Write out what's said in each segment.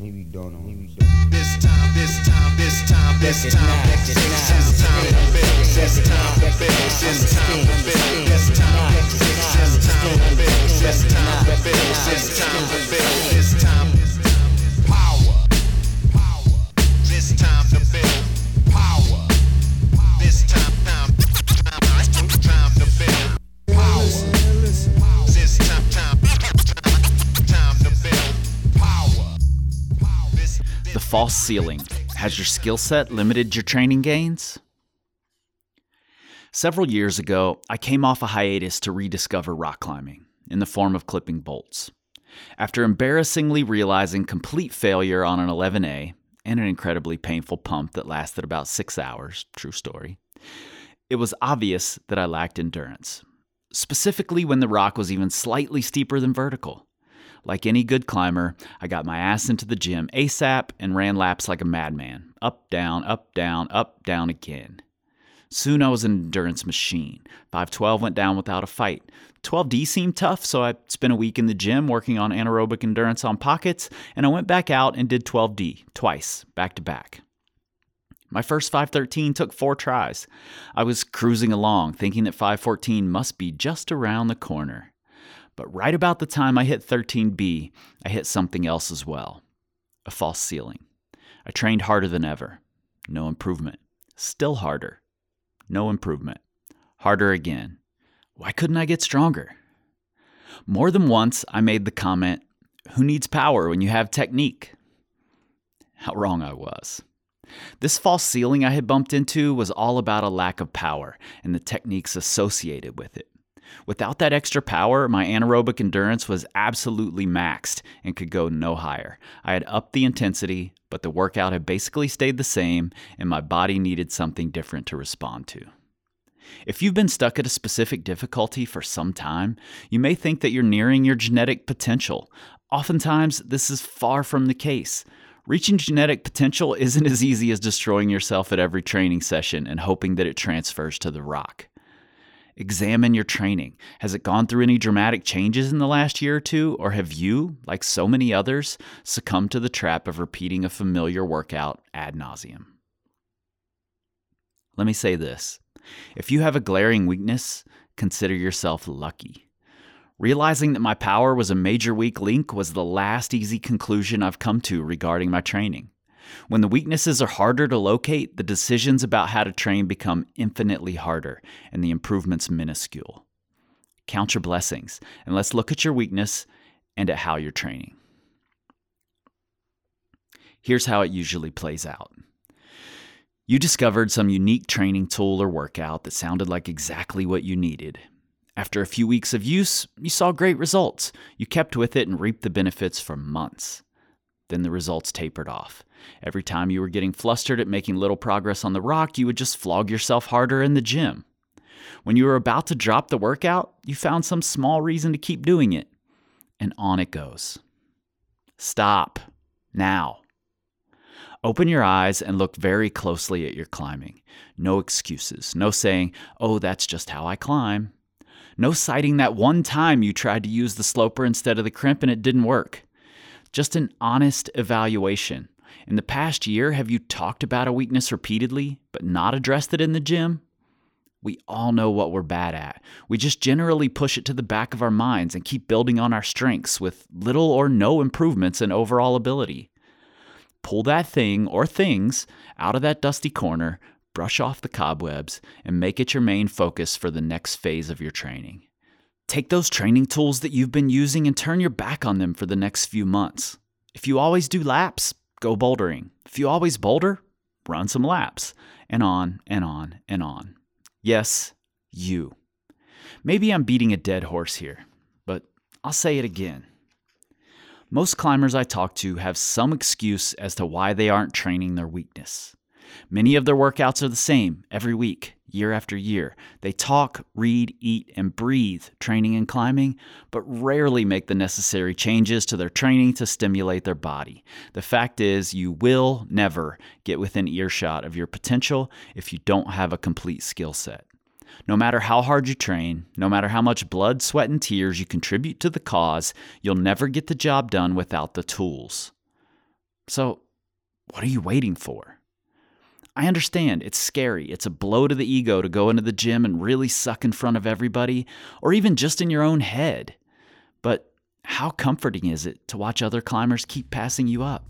Maybe don't know. Maybe don't. This time, this time, this time, this time, this time, this time to build, this time to build, this time to build, this time to build, this time to build, this time to build, this time to build, this time power, false ceiling. Has your skill set limited your training gains? Several years ago, I came off a hiatus to rediscover rock climbing in the form of clipping bolts. After embarrassingly realizing complete failure on an 11A and an incredibly painful pump that lasted about six hours, true story, it was obvious that I lacked endurance, specifically when the rock was even slightly steeper than vertical. Like any good climber, I got my ass into the gym ASAP and ran laps like a madman up, down, up, down, up, down again. Soon I was an endurance machine. 512 went down without a fight. 12D seemed tough, so I spent a week in the gym working on anaerobic endurance on pockets, and I went back out and did 12D twice, back to back. My first 513 took four tries. I was cruising along, thinking that 514 must be just around the corner. But right about the time I hit 13B, I hit something else as well a false ceiling. I trained harder than ever. No improvement. Still harder. No improvement. Harder again. Why couldn't I get stronger? More than once, I made the comment who needs power when you have technique? How wrong I was. This false ceiling I had bumped into was all about a lack of power and the techniques associated with it. Without that extra power, my anaerobic endurance was absolutely maxed and could go no higher. I had upped the intensity, but the workout had basically stayed the same, and my body needed something different to respond to. If you've been stuck at a specific difficulty for some time, you may think that you're nearing your genetic potential. Oftentimes, this is far from the case. Reaching genetic potential isn't as easy as destroying yourself at every training session and hoping that it transfers to the rock. Examine your training. Has it gone through any dramatic changes in the last year or two, or have you, like so many others, succumbed to the trap of repeating a familiar workout ad nauseum? Let me say this if you have a glaring weakness, consider yourself lucky. Realizing that my power was a major weak link was the last easy conclusion I've come to regarding my training. When the weaknesses are harder to locate, the decisions about how to train become infinitely harder and the improvements minuscule. Count your blessings and let's look at your weakness and at how you're training. Here's how it usually plays out. You discovered some unique training tool or workout that sounded like exactly what you needed. After a few weeks of use, you saw great results. You kept with it and reaped the benefits for months. Then the results tapered off. Every time you were getting flustered at making little progress on the rock, you would just flog yourself harder in the gym. When you were about to drop the workout, you found some small reason to keep doing it. And on it goes. Stop. Now. Open your eyes and look very closely at your climbing. No excuses. No saying, oh, that's just how I climb. No citing that one time you tried to use the sloper instead of the crimp and it didn't work. Just an honest evaluation. In the past year, have you talked about a weakness repeatedly, but not addressed it in the gym? We all know what we're bad at. We just generally push it to the back of our minds and keep building on our strengths with little or no improvements in overall ability. Pull that thing or things out of that dusty corner, brush off the cobwebs, and make it your main focus for the next phase of your training. Take those training tools that you've been using and turn your back on them for the next few months. If you always do laps, go bouldering. If you always boulder, run some laps, and on and on and on. Yes, you. Maybe I'm beating a dead horse here, but I'll say it again. Most climbers I talk to have some excuse as to why they aren't training their weakness. Many of their workouts are the same every week, year after year. They talk, read, eat, and breathe training and climbing, but rarely make the necessary changes to their training to stimulate their body. The fact is, you will never get within earshot of your potential if you don't have a complete skill set. No matter how hard you train, no matter how much blood, sweat, and tears you contribute to the cause, you'll never get the job done without the tools. So, what are you waiting for? I understand it's scary. It's a blow to the ego to go into the gym and really suck in front of everybody, or even just in your own head. But how comforting is it to watch other climbers keep passing you up?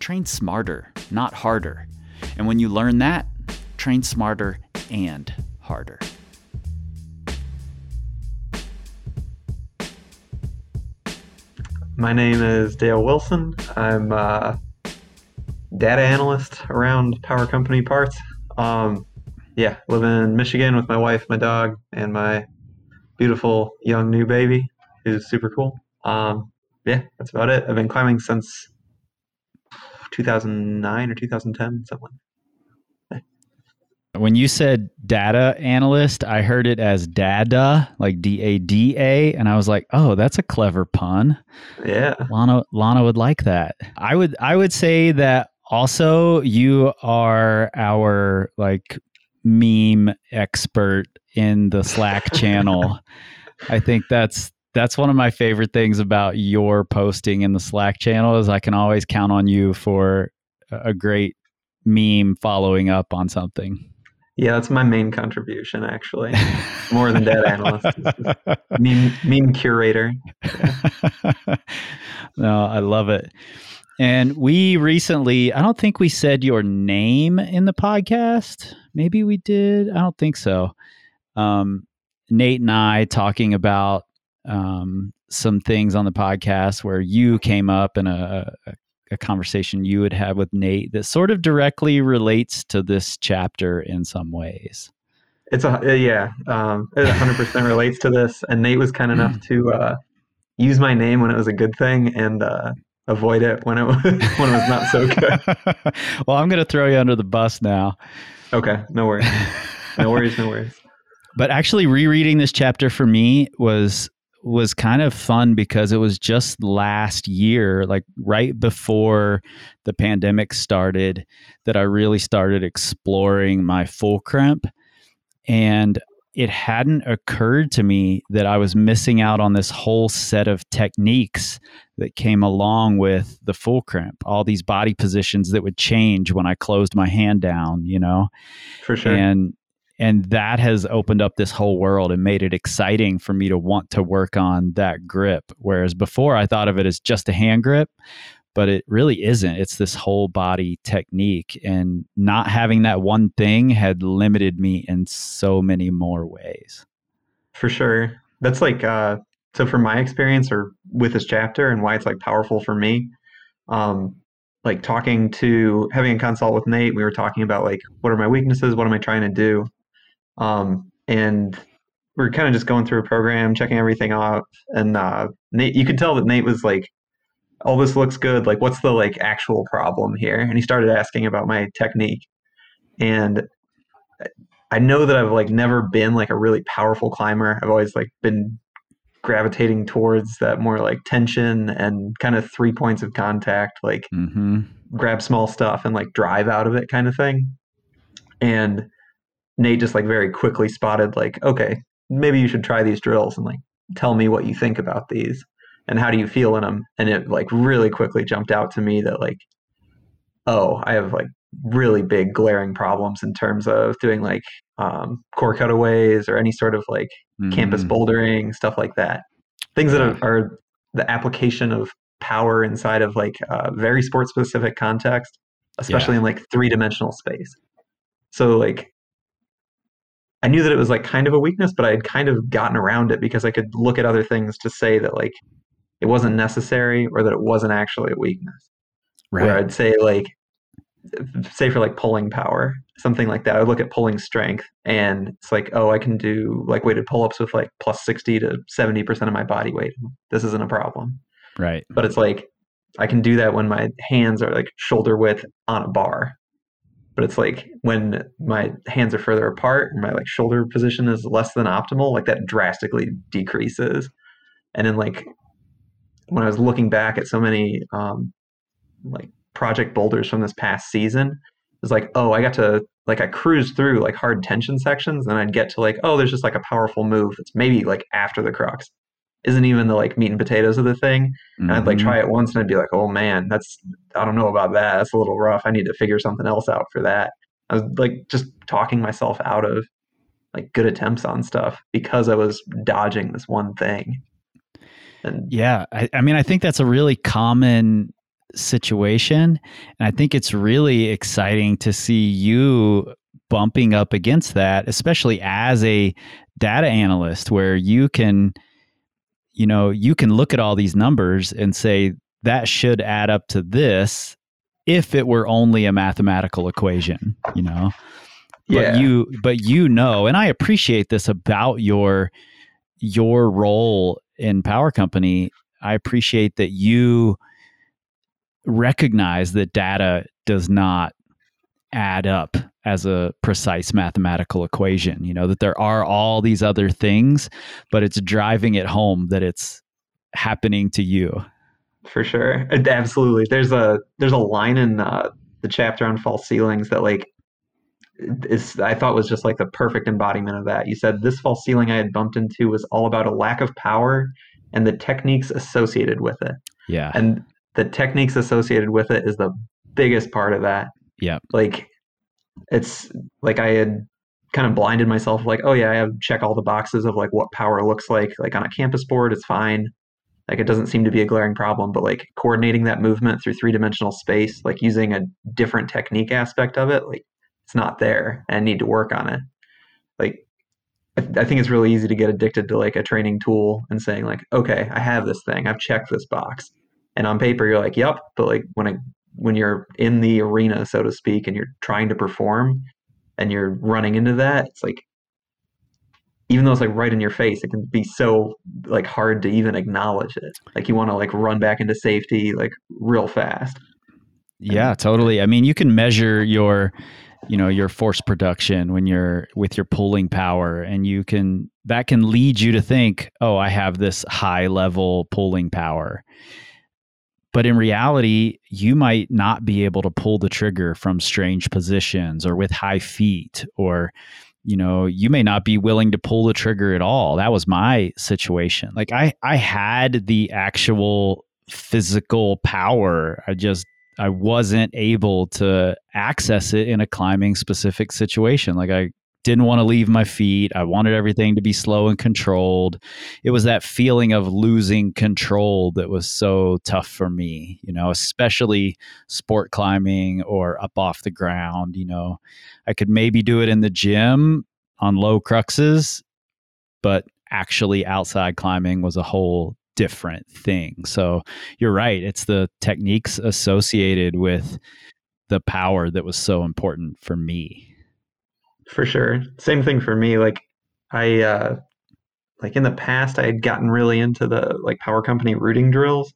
Train smarter, not harder. And when you learn that, train smarter and harder. My name is Dale Wilson. I'm a data analyst around Power Company Parts. Um, yeah, live in Michigan with my wife, my dog, and my beautiful young new baby, who's super cool. Um, yeah, that's about it. I've been climbing since 2009 or 2010, something. When you said data analyst, I heard it as dada, like D A D A, and I was like, "Oh, that's a clever pun." Yeah, Lana Lana would like that. I would I would say that also you are our like meme expert in the Slack channel. I think that's that's one of my favorite things about your posting in the Slack channel is I can always count on you for a great meme following up on something. Yeah, that's my main contribution, actually. More than data analyst, meme, meme curator. no, I love it. And we recently, I don't think we said your name in the podcast. Maybe we did. I don't think so. Um, Nate and I talking about um, some things on the podcast where you came up in a, a, a conversation you would have with Nate that sort of directly relates to this chapter in some ways. It's a uh, yeah, um, it 100% relates to this. And Nate was kind enough to uh, use my name when it was a good thing and uh, avoid it when it was when it was not so good. well, I'm going to throw you under the bus now. Okay, no worries, no worries, no worries. But actually, rereading this chapter for me was was kind of fun because it was just last year, like right before the pandemic started, that I really started exploring my full crimp. And it hadn't occurred to me that I was missing out on this whole set of techniques that came along with the full crimp, all these body positions that would change when I closed my hand down, you know? For sure. And and that has opened up this whole world and made it exciting for me to want to work on that grip whereas before i thought of it as just a hand grip but it really isn't. It's this whole body technique and not having that one thing had limited me in so many more ways. For sure. That's like uh so from my experience or with this chapter and why it's like powerful for me um like talking to having a consult with Nate, we were talking about like what are my weaknesses, what am I trying to do, um, and we are kind of just going through a program, checking everything out. And uh, Nate, you could tell that Nate was like, "All this looks good. Like, what's the like actual problem here?" And he started asking about my technique. And I know that I've like never been like a really powerful climber. I've always like been gravitating towards that more like tension and kind of three points of contact, like mm-hmm. grab small stuff and like drive out of it kind of thing. And Nate just like very quickly spotted like, okay, maybe you should try these drills and like tell me what you think about these and how do you feel in them. And it like really quickly jumped out to me that like, oh, I have like really big glaring problems in terms of doing like um, core cutaways or any sort of like mm. campus bouldering stuff like that. Things that are, are the application of power inside of like a very sport specific context, especially yeah. in like three dimensional space. So like I knew that it was like kind of a weakness, but I had kind of gotten around it because I could look at other things to say that like it wasn't necessary or that it wasn't actually a weakness. Right. Where I'd say like say for like pulling power, something like that. I would look at pulling strength and it's like, oh, I can do like weighted pull ups with like plus 60 to 70% of my body weight. This isn't a problem. Right. But it's like I can do that when my hands are like shoulder width on a bar but it's like when my hands are further apart my like shoulder position is less than optimal like that drastically decreases and then like when i was looking back at so many um like project boulders from this past season it was like oh i got to like i cruised through like hard tension sections and i'd get to like oh there's just like a powerful move it's maybe like after the crux isn't even the like meat and potatoes of the thing. And I'd like Mhm. try it once and I'd be like, oh man, that's I don't know about that. That's a little rough. I need to figure something else out for that. I was like just talking myself out of like good attempts on stuff because I was dodging this one thing. And Yeah, I, I mean, I think that's a really common situation, and I think it's really exciting to see you bumping up against that, especially as a data analyst, where you can, you know, you can look at all these numbers and say that should add up to this if it were only a mathematical equation, you know? Yeah, but you but you know and i appreciate this about your your role in power company i appreciate that you recognize that data does not add up as a precise mathematical equation you know that there are all these other things but it's driving it home that it's happening to you for sure. Absolutely. There's a there's a line in uh, the chapter on false ceilings that like is I thought was just like the perfect embodiment of that. You said this false ceiling I had bumped into was all about a lack of power and the techniques associated with it. yeah And the techniques associated with it is the biggest part of that. Yeah. Like it's like I had kind of blinded myself like, oh yeah, I have check all the boxes of like what power looks like. Like on a campus board, it's fine. Like it doesn't seem to be a glaring problem, but like coordinating that movement through three dimensional space, like using a different technique aspect of it, like it's not there and need to work on it. Like I, I think it's really easy to get addicted to like a training tool and saying like, okay, I have this thing, I've checked this box, and on paper you're like, yep, but like when I when you're in the arena, so to speak, and you're trying to perform, and you're running into that, it's like even though it's like right in your face, it can be so like hard to even acknowledge it. Like you want to like run back into safety like real fast. Yeah, totally. I mean, you can measure your, you know, your force production when you're with your pulling power, and you can that can lead you to think, oh, I have this high level pulling power. But in reality, you might not be able to pull the trigger from strange positions or with high feet, or, you know, you may not be willing to pull the trigger at all. That was my situation. Like I, I had the actual physical power. I just I wasn't able to access it in a climbing specific situation. Like I didn't want to leave my feet. I wanted everything to be slow and controlled. It was that feeling of losing control that was so tough for me, you know, especially sport climbing or up off the ground, you know. I could maybe do it in the gym on low cruxes, but actually outside climbing was a whole different thing. So you're right. It's the techniques associated with the power that was so important for me. For sure. Same thing for me. Like I uh like in the past I had gotten really into the like power company rooting drills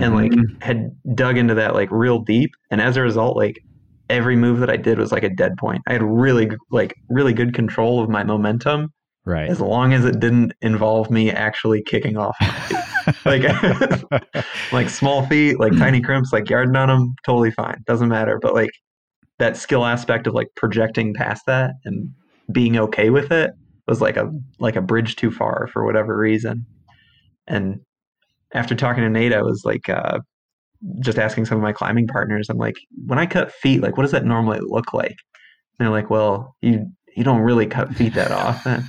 and like Mhm. had dug into that like real deep and as a result like every move that I did was like a dead point. I had really like really good control of my momentum right. as long as it didn't involve me actually kicking off like like small feet, like tiny crimps, like yarding on them, totally fine. Doesn't matter. But like that skill aspect of like projecting past that and being okay with it was like a like a bridge too far for whatever reason. And after talking to Nate, I was like uh, just asking some of my climbing partners. I'm like, when I cut feet, like what does that normally look like? And they're like, well, you you don't really cut feet that often.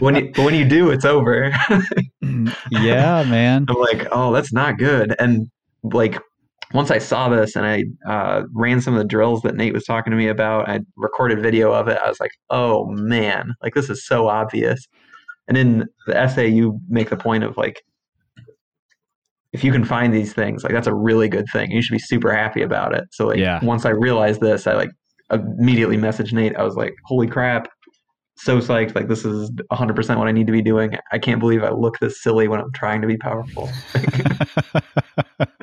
when you when you do, it's over. yeah, man. I'm like, oh, that's not good. And like once I saw this and I uh, ran some of the drills that Nate was talking to me about, I recorded video of it. I was like, oh man, like this is so obvious. And in the essay, you make the point of like, if you can find these things, like that's a really good thing. You should be super happy about it. So like, Yeah. once I realized this, I like immediately messaged Nate. I was like, holy crap. So psyched. Like, this is 100% what I need to be doing. I can't believe I look this silly when I'm trying to be powerful.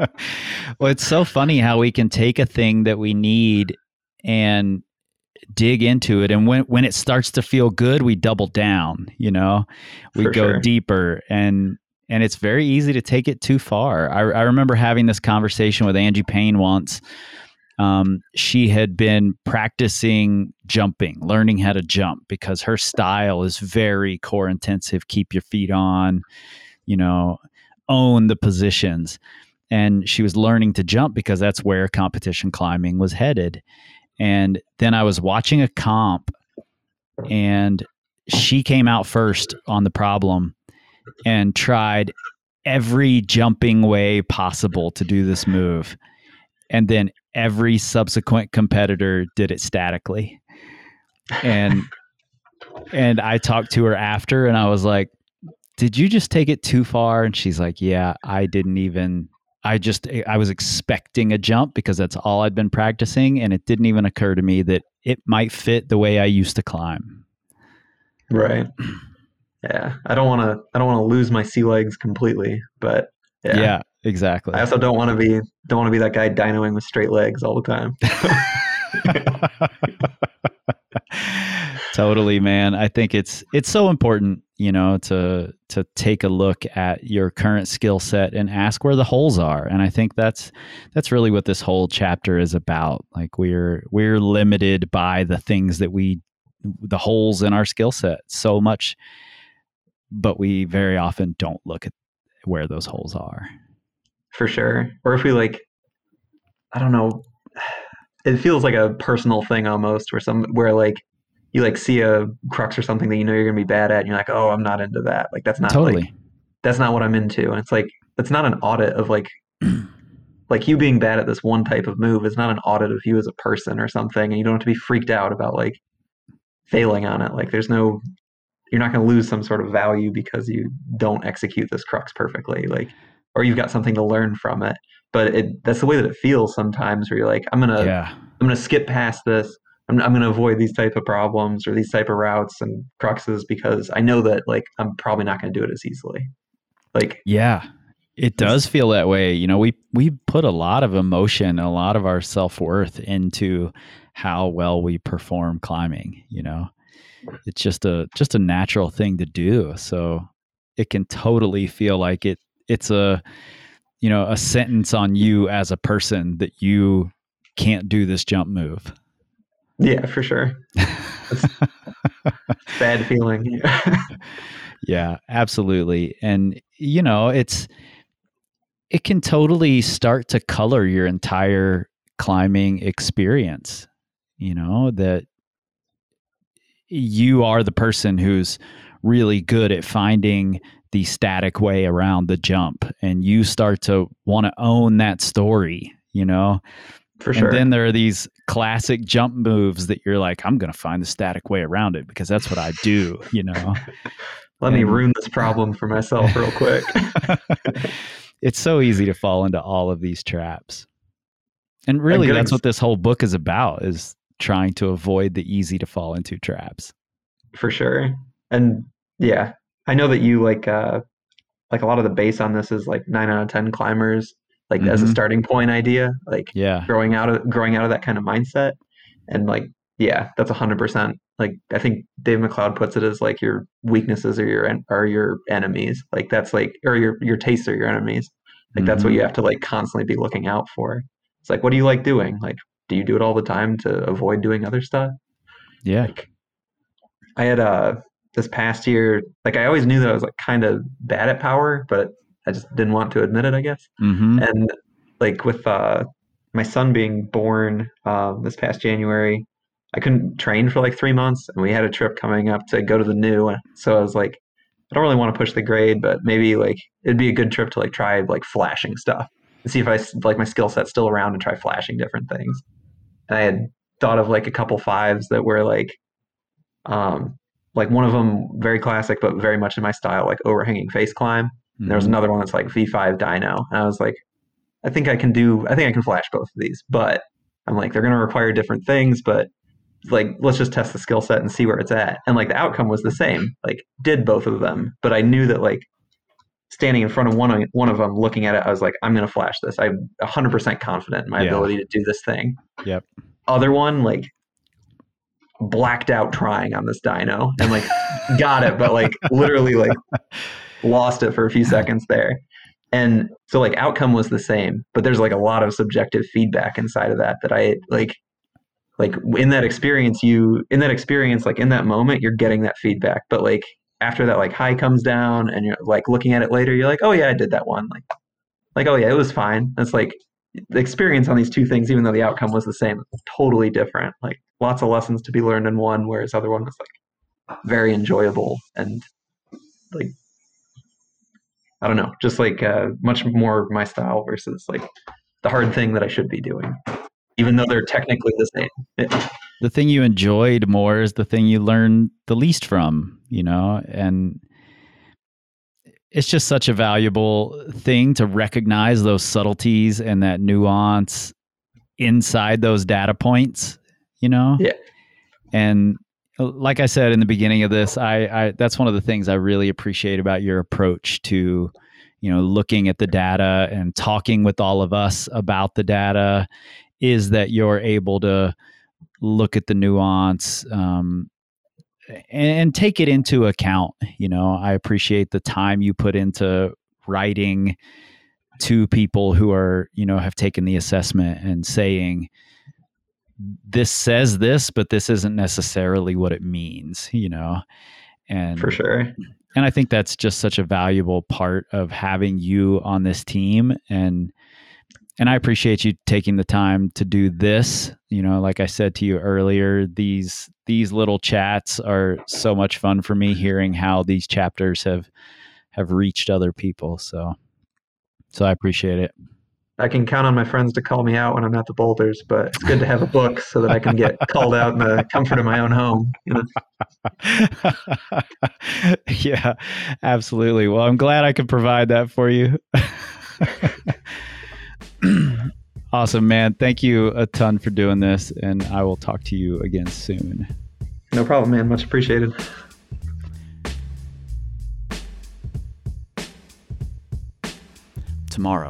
well, it's so funny how we can take a thing that we need and dig into it and when when it starts to feel good we double down you know we For go sure. deeper and and it's very easy to take it too far i, I remember having this conversation with angie payne once um, she had been practicing jumping learning how to jump because her style is very core intensive keep your feet on you know, own the positions. And she was learning to jump because that's where competition climbing was headed. And then I was watching a comp and she came out first on the problem and tried every jumping way possible to do this move. And then every subsequent competitor did it statically. And and I talked to her after and I was like, "Did you just take it too far?" And she's like, "Yeah, I didn't even I just I was expecting a jump because that's all I'd been practicing and it didn't even occur to me that it might fit the way I used to climb." Right. Yeah. I don't want to I don't want to lose my sea legs completely, but Yeah, yeah. Exactly. I also don't want to be don't want to be that guy dynoing with straight legs all the time. totally man i think it's it's so important you know to to take a look at your current skill set and ask where the holes are and i think that's that's really what this whole chapter is about like we're we're limited by the things that we the holes in our skill set so much but we very often don't look at where those holes are For sure. Or if we like I don't know it feels like a personal thing almost where some where like you like see a crux or something that you know you're gonna be bad at and you're like, oh I'm not into that. Like that's not totally like that's not what I'm into. And it's like it's not an audit of like like you being bad at this one type of move is not an audit of you as a person or something and you don't have to be freaked out about like failing on it. Like there's no you're not going to lose some sort of value because you don't execute this crux perfectly like or you've got something to learn from it but it that's the way that it feels sometimes where you're like i'm gonna yeah i'm gonna skip past this I'm, I'm gonna avoid these type of problems or these type of routes and cruxes because i know that like i'm probably not gonna do it as easily like Yeah. It does feel that way. You know, we we put a lot of emotion, a lot of our self-worth into how well we perform climbing, you know. It's just a just a natural thing to do. So it can totally feel like it it's a you know, a sentence on you as a person that you can't do this jump move. yeah for sure bad feeling Yeah, absolutely. And you know, it's it can totally start to color your entire climbing experience. You know, that you are the person who's really good at finding the static way around the jump and you start to want to own that story, you know. for sure And then there are these classic jump moves that you're like, I'm going to find the static way around it because that's what I do, you know. let me ruin this problem for myself real quick it's so easy to fall into all of these traps. And really that's ex- what this whole book is about is trying to avoid the easy to fall into traps. for sure and yeah i know that you like uh like a lot of the base on this is like nine out of ten climbers like as a Mhm. starting point idea like Yeah. growing out of growing out of that kind of mindset. And like yeah that's a 100% like i think Dave MacLeod puts it as like your weaknesses are your en- are your enemies. Like that's like or your your tastes are your enemies. Like that's what you have to like constantly be looking out for. It's like what do you like doing? Like do you do it all the time to avoid doing other stuff? Yeah. like I had uh this past year like I always knew that I was like kind of bad at power, but I just didn't want to admit it, I guess. Mhm. And like with uh my son being born um this past January, I couldn't train for like 3 months and we had a trip coming up to go to the new so I was like I don't really want to push the grade, but maybe like it'd be a good trip to like try like flashing stuff and see if I like my skill set's still around and try flashing different things. And I had thought of like a couple fives that were like um like one of them very classic but very much in my style like overhanging face climb. And there was Mhm. another one that's like v5 dyno and i was like i think i can do i think i can flash both of these. But i'm like they're going to require different things but like let's just test the skill set and see where it's at. And like the outcome was the same. Like did both of them. But i knew that like standing in front of one of, one of them looking at it i was like i'm going to flash this. I'm 100% confident in my Yeah. ability to do this thing. Yep. other one like blacked out trying on this dyno and like got it but like literally like lost it for a few seconds there and so like outcome was the same but there's like a lot of subjective feedback inside of that that i like like in that experience you in that experience like in that moment you're getting that feedback but like after that like high comes down and you're like looking at it later, you're like, oh yeah, I did that one. Like, like oh yeah, it was fine. It's like the experience on these two things, even though the outcome was the same, totally different. Like lots of lessons to be learned in one, whereas other one was like very enjoyable and like I don't know, just like uh, much more my style versus like the hard thing that I should be doing, even though they're technically the same. The thing you enjoyed more is the thing you learned the least from, you know, and it's just such a valuable thing to recognize those subtleties and that nuance inside those data points, you know? Yeah. And uh, like I said in the beginning of this, I, I that's one of the things I really appreciate about your approach to, you know, looking at the data and talking with all of us about the data is that you're able to look at the nuance um, and, take it into account. You know, I appreciate the time you put into writing to people who are, you know, have taken the assessment and saying, this says this, but this isn't necessarily what it means, you know? And for sure. And I think that's just such a valuable part of having you on this team. And, and I appreciate you taking the time to do this. You know, like I said to you earlier, these these little chats are so much fun for me hearing how these chapters have have reached other people. So so I appreciate it. I can count on my friends to call me out when I'm at the boulders, but it's good to have a book so that I can get called out in the comfort of my own home. You know? yeah, absolutely. Well, I'm glad I could provide that for you. awesome, man. Thank you a ton for doing this, and I will talk to you again soon. No problem, man. Much appreciated. Tomorrow,